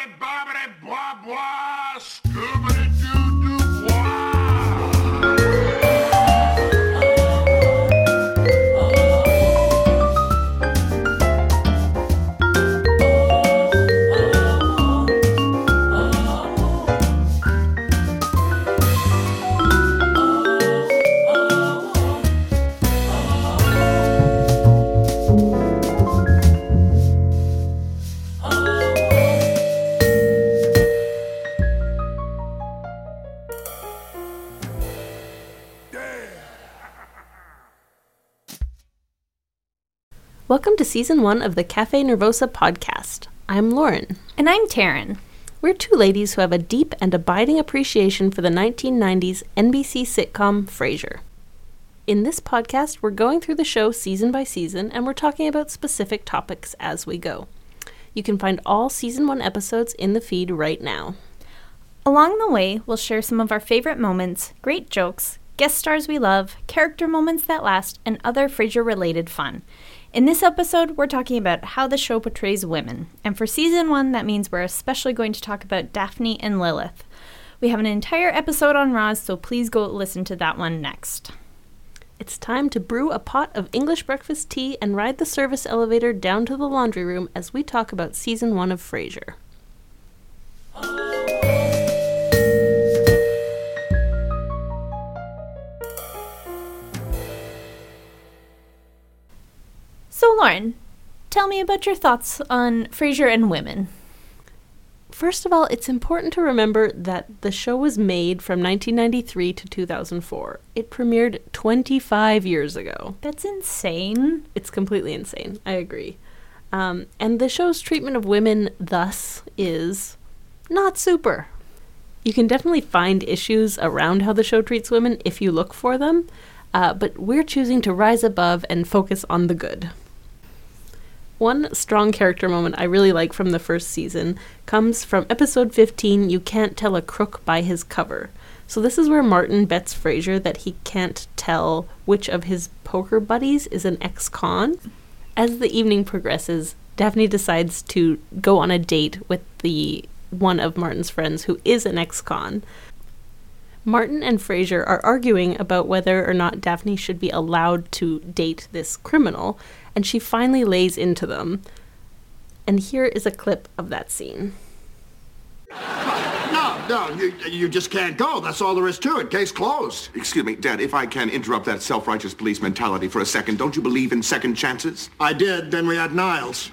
Bibbidi Welcome to season one of the Cafe Nervosa podcast. I'm Lauren. And I'm Taryn. We're two ladies who have a deep and abiding appreciation for the 1990s NBC sitcom Frasier. In this podcast, we're going through the show season by season and we're talking about specific topics as we go. You can find all season one episodes in the feed right now. Along the way, we'll share some of our favorite moments, great jokes, guest stars we love, character moments that last, and other Frasier related fun. In this episode, we're talking about how the show portrays women. And for season one, that means we're especially going to talk about Daphne and Lilith. We have an entire episode on Roz, so please go listen to that one next. It's time to brew a pot of English breakfast tea and ride the service elevator down to the laundry room as we talk about season one of Frasier. Lauren, tell me about your thoughts on Frasier and women. First of all, it's important to remember that the show was made from 1993 to 2004. It premiered 25 years ago. That's insane. It's completely insane. I agree. Um, and the show's treatment of women, thus, is not super. You can definitely find issues around how the show treats women if you look for them, uh, but we're choosing to rise above and focus on the good. One strong character moment I really like from the first season comes from episode 15 You Can't Tell a Crook by His Cover. So, this is where Martin bets Frasier that he can't tell which of his poker buddies is an ex con. As the evening progresses, Daphne decides to go on a date with the one of Martin's friends who is an ex con. Martin and Frasier are arguing about whether or not Daphne should be allowed to date this criminal, and she finally lays into them. And here is a clip of that scene. No, no, you, you just can't go. That's all there is to it. Case closed. Excuse me, Dad, if I can interrupt that self-righteous police mentality for a second, don't you believe in second chances? I did, then we had Niles.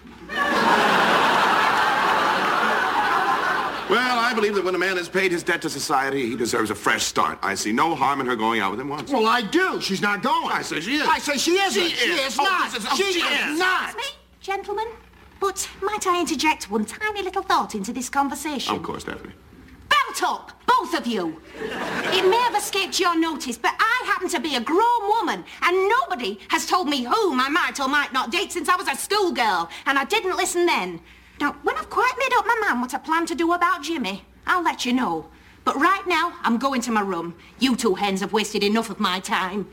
Well, I believe that when a man has paid his debt to society, he deserves a fresh start. I see no harm in her going out with him once. Well, I do. She's not going. I say she is. I say she isn't. She is. Oh, not. this is- oh, she, she is, is. not. me, gentlemen. But might I interject one tiny little thought into this conversation? Of course, Daphne. Belt up, both of you. It may have escaped your notice, but I happen to be a grown woman, and nobody has told me whom I might or might not date since I was a schoolgirl, and I didn't listen then. Now, when I've quite made up my mind what I plan to do about Jimmy, I'll let you know. But right now, I'm going to my room. You two hens have wasted enough of my time.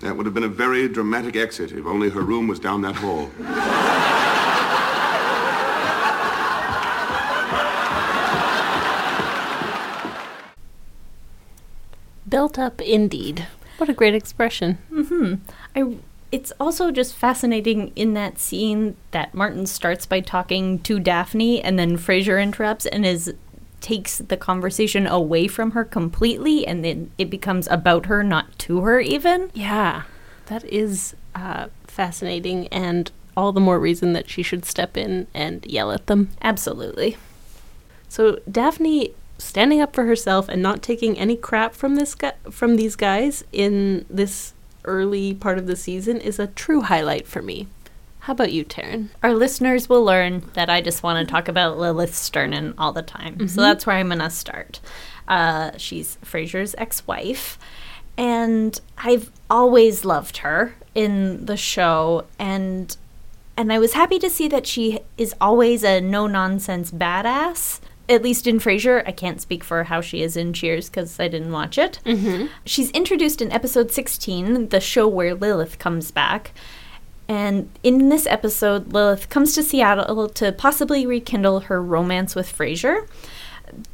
That would have been a very dramatic exit if only her room was down that hall. Built up indeed. What a great expression. I it's also just fascinating in that scene that Martin starts by talking to Daphne and then Frasier interrupts and is takes the conversation away from her completely and then it becomes about her not to her even. Yeah, that is uh, fascinating, and all the more reason that she should step in and yell at them. Absolutely. So Daphne standing up for herself and not taking any crap from this guy, from these guys in this early part of the season is a true highlight for me. How about you, Taryn? Our listeners will learn that I just want to talk about Lilith Sternin all the time. So that's where I'm going to start. Uh, she's Frasier's ex wife. And I've always loved her in the show. And and I was happy to see that she is always a no nonsense badass. At least in Frasier, I can't speak for how she is in Cheers because I didn't watch it. Mm-hmm. She's introduced in episode 16, the show where Lilith comes back, And in this episode, Lilith comes to Seattle to possibly rekindle her romance with Frasier.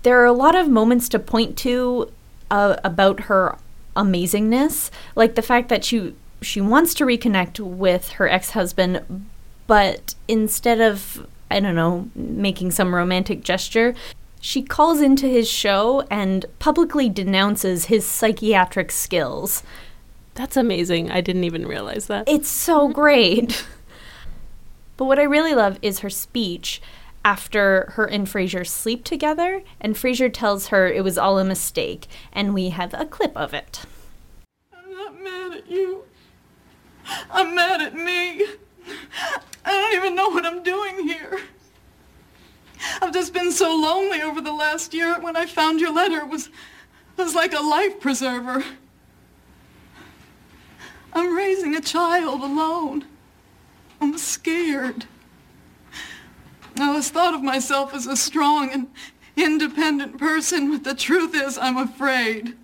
There are a lot of moments to point to uh, about her amazingness, like the fact that she she wants to reconnect with her ex-husband, but instead of I don't know, making some romantic gesture, she calls into his show and publicly denounces his psychiatric skills. That's amazing. I didn't even realize that. It's so great. but what I really love is her speech after her and Frasier sleep together, and Frasier tells her it was all a mistake, and we have a clip of it. I'm not mad at you. I'm mad at me. I don't even know what I'm doing here. I've just been so lonely over the last year. When I found your letter, it was, it was like a life preserver. I'm raising a child alone. I'm scared. I always thought of myself as a strong and independent person, but the truth is I'm afraid.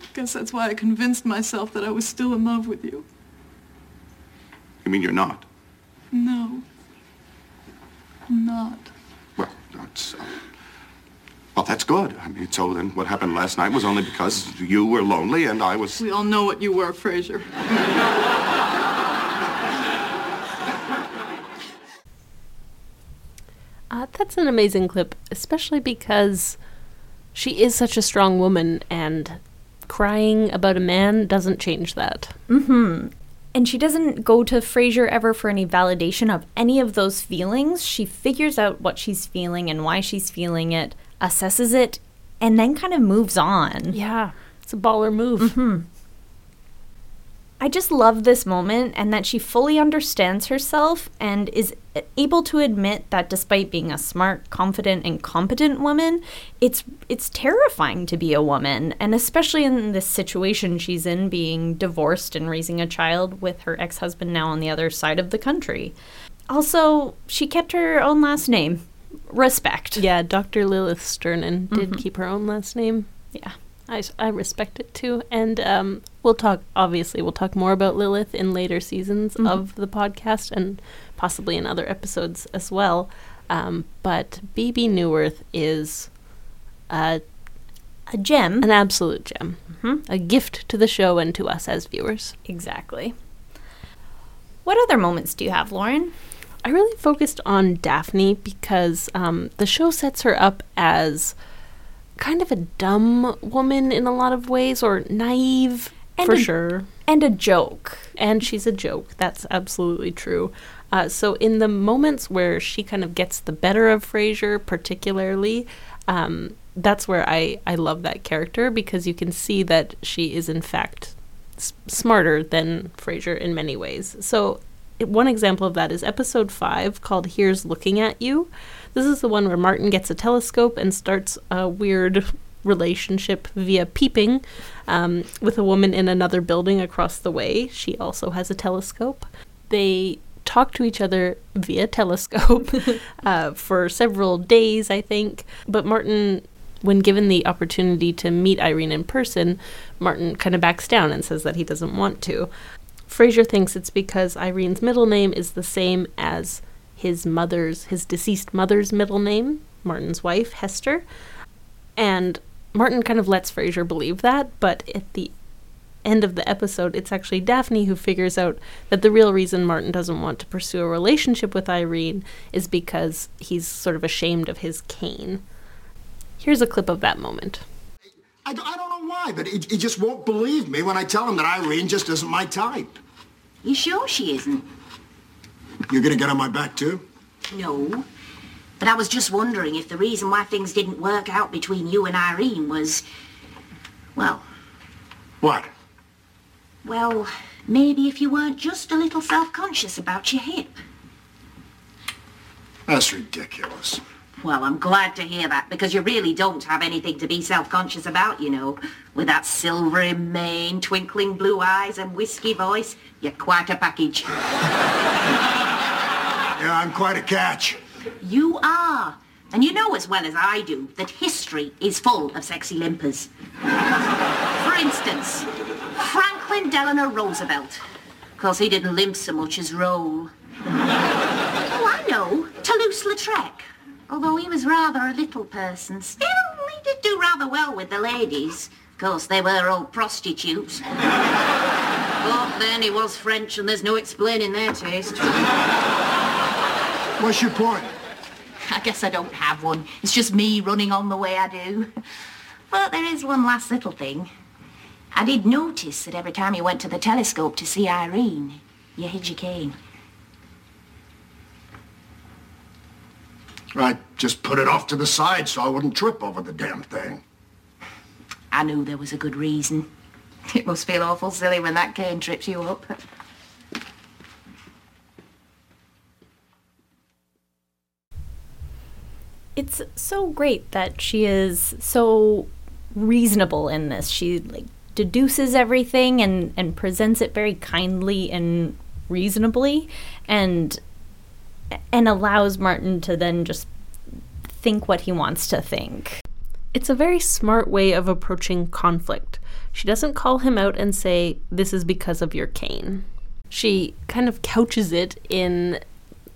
I Guess that's why I convinced myself that I was still in love with you. You mean you're not? No. I'm not. Well, that's... Uh, well, that's good. I mean, so then what happened last night was only because you were lonely and I was... We all know what you were, Frasier. Uh, that's an amazing clip, especially because she is such a strong woman and crying about a man doesn't change that. Mm-hmm. And she doesn't go to Frasier ever for any validation of any of those feelings. She figures out what she's feeling and why she's feeling it, assesses it, and then kind of moves on. Yeah, it's a baller move. Mm-hmm. I just love this moment and that she fully understands herself and is able to admit that despite being a smart, confident, and competent woman, it's it's terrifying to be a woman, and especially in this situation she's in being divorced and raising a child with her ex-husband now on the other side of the country. Also, she kept her own last name. Respect. Yeah, Dr. Lilith Sternin did mm-hmm. keep her own last name. Yeah. I, I respect it too. And um, we'll talk, obviously, we'll talk more about Lilith in later seasons mm-hmm. of the podcast and possibly in other episodes as well. Um, but Bebe Neuwirth is a, a gem, an absolute gem, mm-hmm. a gift to the show and to us as viewers. Exactly. What other moments do you have, Lauren? I really focused on Daphne because um, the show sets her up as kind of a dumb woman in a lot of ways, or naive and for a, sure. And a joke. And she's a joke. That's absolutely true. Uh, so in the moments where she kind of gets the better of Frasier, particularly, um, that's where I, I love that character because you can see that she is in fact s- smarter than Frasier in many ways. So one example of that is episode five called "Here's Looking at You." This is the one where Martin gets a telescope and starts a weird relationship via peeping um, with a woman in another building across the way. She also has a telescope. They talk to each other via telescope uh, for several days, I think. But Martin, when given the opportunity to meet Irene in person, Martin kind of backs down and says that he doesn't want to. Frasier thinks it's because Irene's middle name is the same as his mother's, his deceased mother's middle name, Martin's wife, Hester. And Martin kind of lets Frasier believe that, but at the end of the episode, it's actually Daphne who figures out that the real reason Martin doesn't want to pursue a relationship with Irene is because he's sort of ashamed of his cane. Here's a clip of that moment. I, I don't know why, but he, he just won't believe me when I tell him that Irene just isn't my type. You sure she isn't? You're gonna get on my back too? No. But I was just wondering if the reason why things didn't work out between you and Irene was, well... What? Well, maybe if you weren't just a little self-conscious about your hip. That's ridiculous. Well, I'm glad to hear that, because you really don't have anything to be self-conscious about, you know. With that silvery mane, twinkling blue eyes, and whiskey voice, you're quite a package. Yeah, I'm quite a catch. You are. And you know as well as I do that history is full of sexy limpers. For instance, Franklin Delano Roosevelt. Of course, he didn't limp so much as roll. oh, I know. Toulouse-Lautrec. Although he was rather a little person, still, he did do rather well with the ladies. Of course, they were all prostitutes. but then he was French, and there's no explaining their taste. What's your point? I guess I don't have one. It's just me running on the way I do. But there is one last little thing. I did notice that every time you went to the telescope to see Irene, you hid your cane. I just put it off to the side so I wouldn't trip over the damn thing. I knew there was a good reason. It must feel awful silly when that cane trips you up. It's so great that she is so reasonable in this. She like deduces everything and and presents it very kindly and reasonably and and allows Martin to then just think what he wants to think. It's a very smart way of approaching conflict. She doesn't call him out and say, This is because of your cane. She kind of couches it in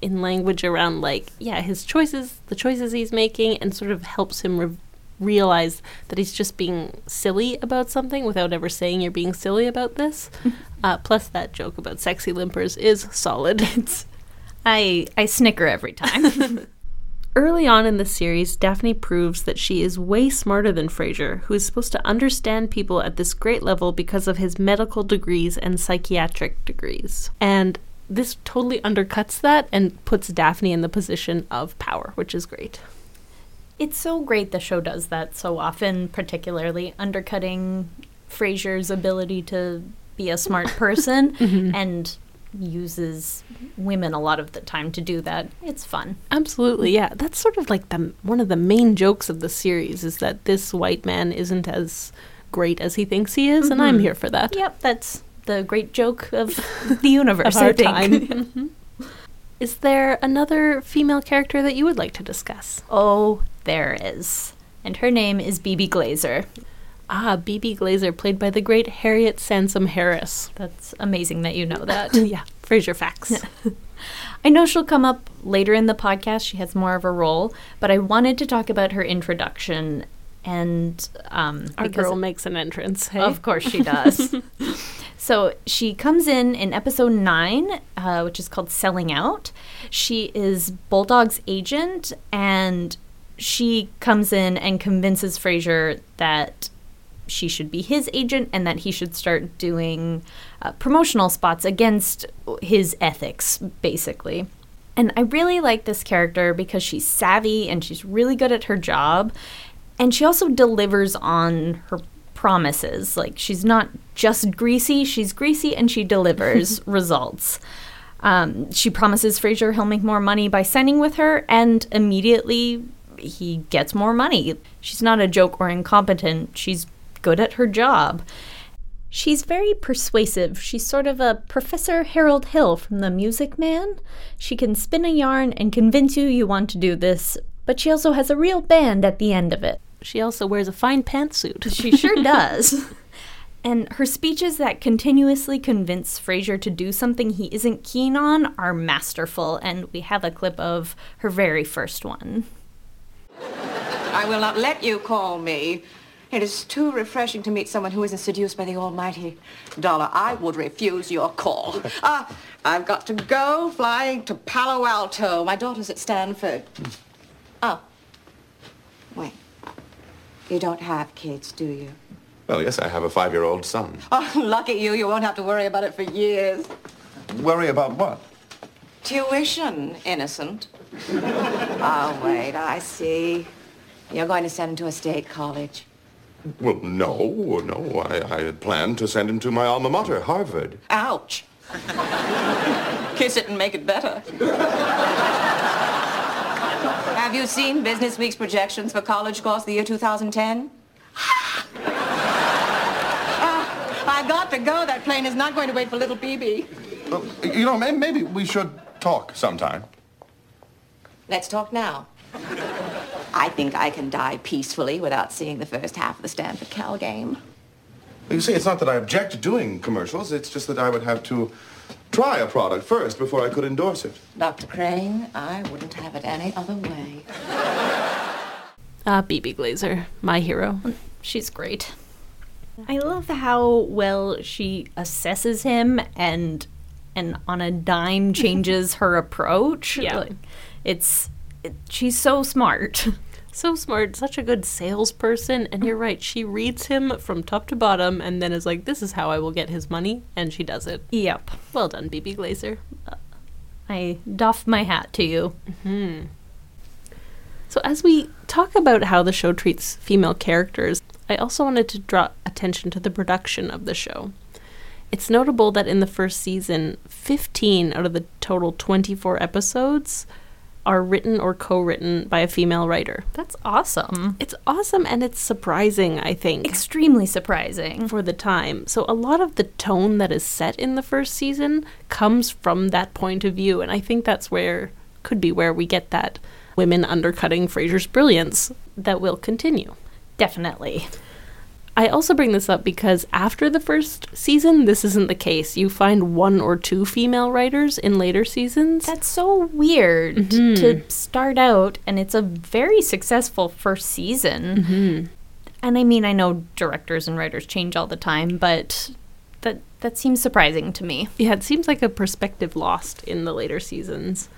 in language around like yeah his choices the choices he's making and sort of helps him re- realize that he's just being silly about something without ever saying you're being silly about this uh, plus that joke about sexy limpers is solid it's I I snicker every time. Early on in the series, Daphne proves that she is way smarter than Frasier, who is supposed to understand people at this great level because of his medical degrees and psychiatric degrees. And this totally undercuts that and puts Daphne in the position of power, which is great. it's so great the show does that so often, particularly undercutting Frasier's ability to be a smart person mm-hmm. and uses women a lot of the time to do that. It's fun. Absolutely, yeah. That's sort of like the one of the main jokes of the series is that this white man isn't as great as he thinks he is, and I'm mm-hmm. here for that. Yep, that's the great joke of the universe, Of our I think. time. Mhm. Is there another female character that you would like to discuss? oh, there is. And her name is Bebe Glazer. Ah, Bebe Glazer, played by the great Harriet Sansom Harris. That's amazing that you know that. yeah, Frasier facts. I know she'll come up later in the podcast. She has more of a role, but I wanted to talk about her introduction and um, Our girl makes an entrance. Hey? Of course she does. So she comes in in episode nine, uh, which is called Selling Out. She is Bulldog's agent, and she comes in and convinces Frasier that she should be his agent and that he should start doing uh, promotional spots against his ethics, basically. And I really like this character because she's savvy and she's really good at her job. And she also delivers on her promises. Like, she's not just greasy, she's greasy and she delivers results. Um, she promises Frasier he'll make more money by signing with her, and immediately he gets more money. She's not a joke or incompetent, she's good at her job. She's very persuasive. She's sort of a Professor Harold Hill from The Music Man. She can spin a yarn and convince you you want to do this, but she also has a real band at the end of it. She also wears a fine pantsuit. She sure does. And her speeches that continuously convince Frasier to do something he isn't keen on are masterful, and we have a clip of her very first one. I will not let you call me. It is too refreshing to meet someone who isn't seduced by the almighty dollar. I would refuse your call. Ah, I've got to go flying to Palo Alto. My daughter's at Stanford. Oh. You don't have kids, do you? Well, yes, I have a five-year-old son. Oh, lucky you. You won't have to worry about it for years. Worry about what? Tuition, innocent. oh, wait, I see. You're going to send him to a state college. Well, no, no. I, I had planned to send him to my alma mater, Harvard. Ouch. Kiss it and make it better. Have you seen Business Week's projections for college costs the year 2010? Ah, I've got to go. That plane is not going to wait for little Bebe. Well, you know, maybe we should talk sometime. Let's talk now. I think I can die peacefully without seeing the first half of the Stanford Cal game. You see, it's not that I object to doing commercials. It's just that I would have to try a product first before I could endorse it. Dr. Crane, I wouldn't have it any other way. Ah, Bebe Glazer, my hero. She's great. I love how well she assesses him and and on a dime changes her approach. Yeah. Like, it's it, she's so smart. So smart, such a good salesperson. And you're right, she reads him from top to bottom and then is like, this is how I will get his money. And she does it. yep. Well done, Bebe Glazer. I doff my hat to you. Mm-hmm. So, as we talk about how the show treats female characters, I also wanted to draw attention to the production of the show. It's notable that in the first season, 15 out of the total 24 episodes are written or co written by a female writer. That's awesome. It's awesome and it's surprising, I think. Extremely surprising. for the time. So a lot of the tone that is set in the first season comes from that point of view, and I think that's where could be where we get that women undercutting Frasier's brilliance that will continue. Definitely. I also bring this up because after the first season, this isn't the case. You find one or two female writers in later seasons. That's so weird mm-hmm. to start out, and it's a very successful first season. Mm-hmm. And I mean, I know directors and writers change all the time, but that that seems surprising to me. yeah, it seems like a perspective lost in the later seasons.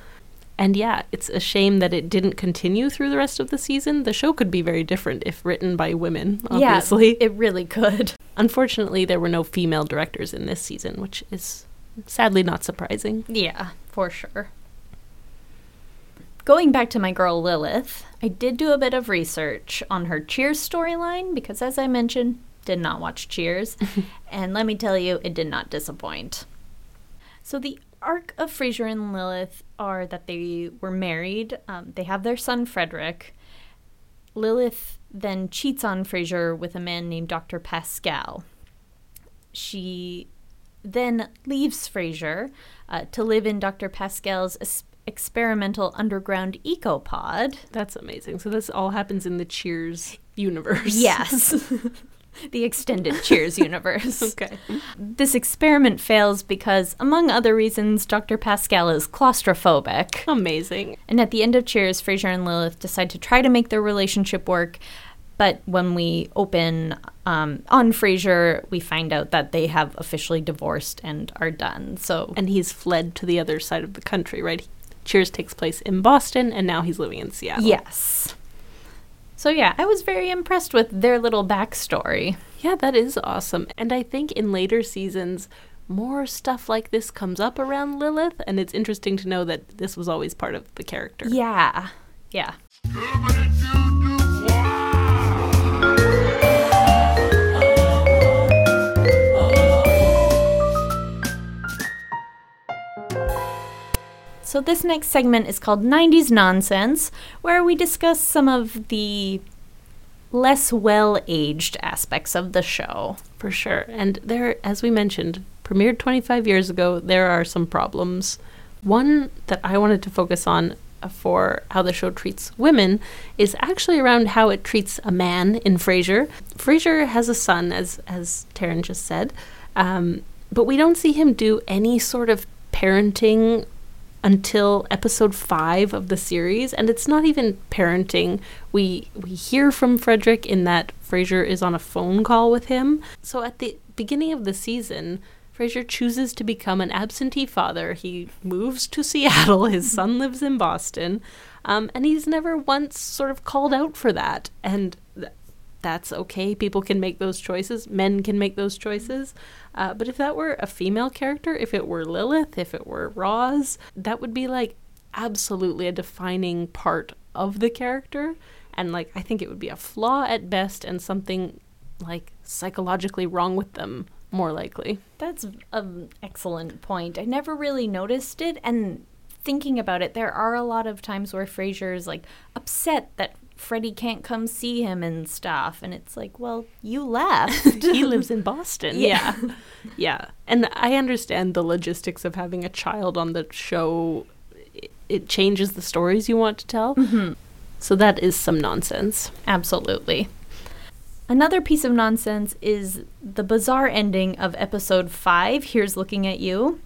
And yeah, it's a shame that it didn't continue through the rest of the season. The show could be very different if written by women, obviously. yeah, it really could. Unfortunately, there were no female directors in this season, which is sadly not surprising. Yeah, for sure. Going back to my girl Lilith, I did do a bit of research on her Cheers storyline because, as I mentioned, did not watch Cheers. and let me tell you, it did not disappoint. So, the arc of Frasier and Lilith are that they were married, um, they have their son Frederick. Lilith then cheats on Frasier with a man named Dr. Pascal. She then leaves Frasier uh, to live in Dr. Pascal's es- experimental underground ecopod. That's amazing. So this all happens in the Cheers universe. Yes. the extended Cheers universe. okay. This experiment fails because, among other reasons, Dr. Pascal is claustrophobic. Amazing. And at the end of Cheers, Frasier and Lilith decide to try to make their relationship work. But when we open um, on Frasier, we find out that they have officially divorced and are done. So, And he's fled to the other side of the country, right? Cheers takes place in Boston, and now he's living in Seattle. yes. So, yeah, I was very impressed with their little backstory. Yeah, that is awesome. And I think in later seasons, more stuff like this comes up around Lilith, and it's interesting to know that this was always part of the character. Yeah. Yeah. So, this next segment is called 90s Nonsense, where we discuss some of the less well aged aspects of the show. For sure. And there, as we mentioned, premiered 25 years ago, there are some problems. One that I wanted to focus on for how the show treats women is actually around how it treats a man in Frasier. Frasier has a son, as as Taryn just said, um, but we don't see him do any sort of parenting until episode five of the series, and it's not even parenting. We we hear from Frederick in that Frasier is on a phone call with him. So at the beginning of the season, Frasier chooses to become an absentee father. He moves to Seattle. His son lives in Boston, um, and he's never once sort of called out for that. And that's okay. People can make those choices. Men can make those choices. Uh, but if that were a female character, if it were Lilith, if it were Roz, that would be like absolutely a defining part of the character. And like, I think it would be a flaw at best and something like psychologically wrong with them more likely. That's an excellent point. I never really noticed it, and thinking about it, there are a lot of times where Frasier's like upset that Freddie can't come see him and stuff, and it's like, well, you left. he lives in Boston. Yeah. yeah. And I understand the logistics of having a child on the show. It, it changes the stories you want to tell. Mm-hmm. So that is some nonsense. Absolutely. Another piece of nonsense is the bizarre ending of episode 5, Here's Looking at You,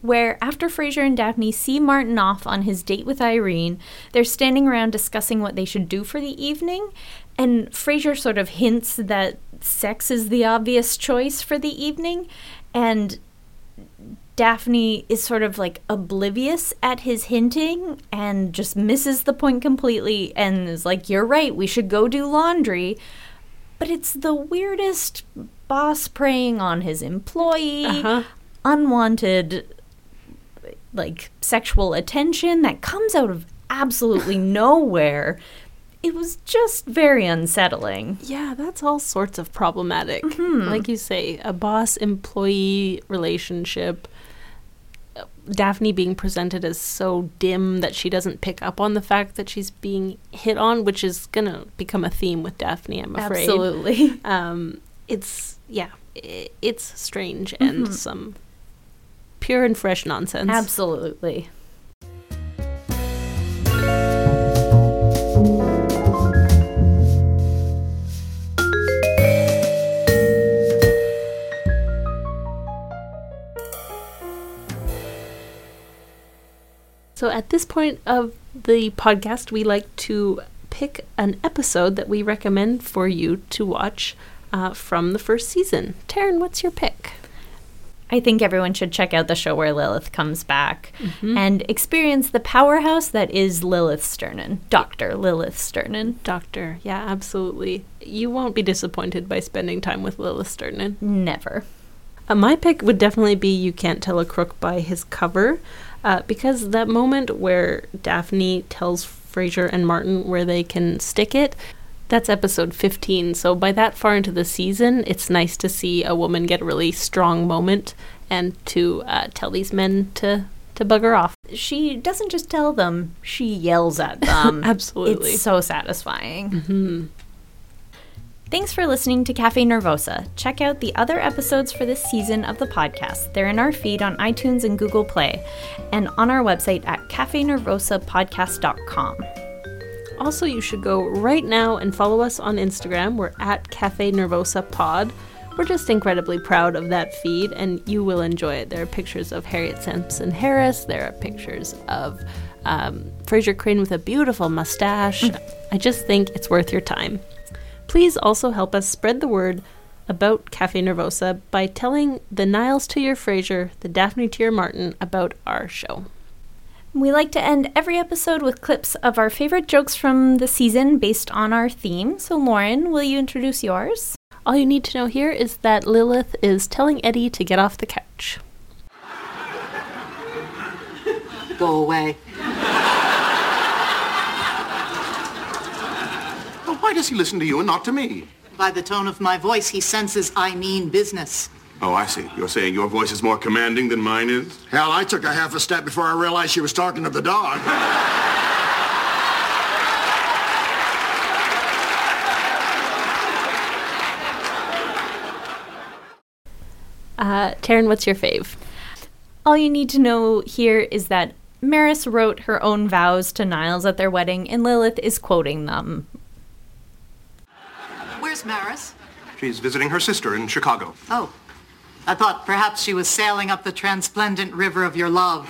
where after Frasier and Daphne see Martin off on his date with Irene, they're standing around discussing what they should do for the evening, and Frasier sort of hints that sex is the obvious choice for the evening, and Daphne is sort of like oblivious at his hinting and just misses the point completely and is like, You're right, we should go do laundry. But it's the weirdest boss preying on his employee, Uh-huh. unwanted like sexual attention that comes out of absolutely nowhere. It was just very unsettling. Yeah, that's all sorts of problematic. Like you say, a boss employee relationship. Daphne being presented as so dim that she doesn't pick up on the fact that she's being hit on, which is going to become a theme with Daphne, I'm afraid. Absolutely. Um, it's, yeah, it's strange and some pure and fresh nonsense. Absolutely. So at this point of the podcast, we like to pick an episode that we recommend for you to watch uh, from the first season. Taryn, what's your pick? I think everyone should check out the show where Lilith comes back and experience the powerhouse that is Lilith Sternin, Dr. Lilith Sternin. Doctor. Yeah, absolutely. You won't be disappointed by spending time with Lilith Sternin. Never. Uh, my pick would definitely be You Can't Tell a Crook by his cover, uh, because that moment where Daphne tells Frasier and Martin where they can stick it, that's episode 15. So by that far into the season, it's nice to see a woman get a really strong moment and to uh, tell these men to, to bugger off. She doesn't just tell them, she yells at them. Absolutely. It's so satisfying. Thanks for listening to Cafe Nervosa. Check out the other episodes for this season of the podcast. They're in our feed on iTunes and Google Play, and on our website at cafenervosapodcast.com. Also, you should go right now and follow us on Instagram. We're at Cafe Nervosa Pod. We're just incredibly proud of that feed, and you will enjoy it. There are pictures of Harriet Sansom Harris. There are pictures of um, Frasier Crane with a beautiful mustache. I just think it's worth your time. Please also help us spread the word about Cafe Nervosa by telling the Niles to your Frasier, the Daphne to your Martin about our show. We like to end every episode with clips of our favorite jokes from the season based on our theme. So, Lauren, will you introduce yours? All you need to know here is that Lilith is telling Eddie to get off the couch. Go away. Well, why does he listen to you and not to me? By the tone of my voice, he senses I mean business. Oh, I see. You're saying your voice is more commanding than mine is? Hell, I took a half a step before I realized she was talking to the dog. Uh, Taryn, what's your fave? All you need to know here is that Maris wrote her own vows to Niles at their wedding, and Lilith is quoting them. Where's Maris? She's visiting her sister in Chicago. Oh, I thought perhaps she was sailing up the transplendent river of your love.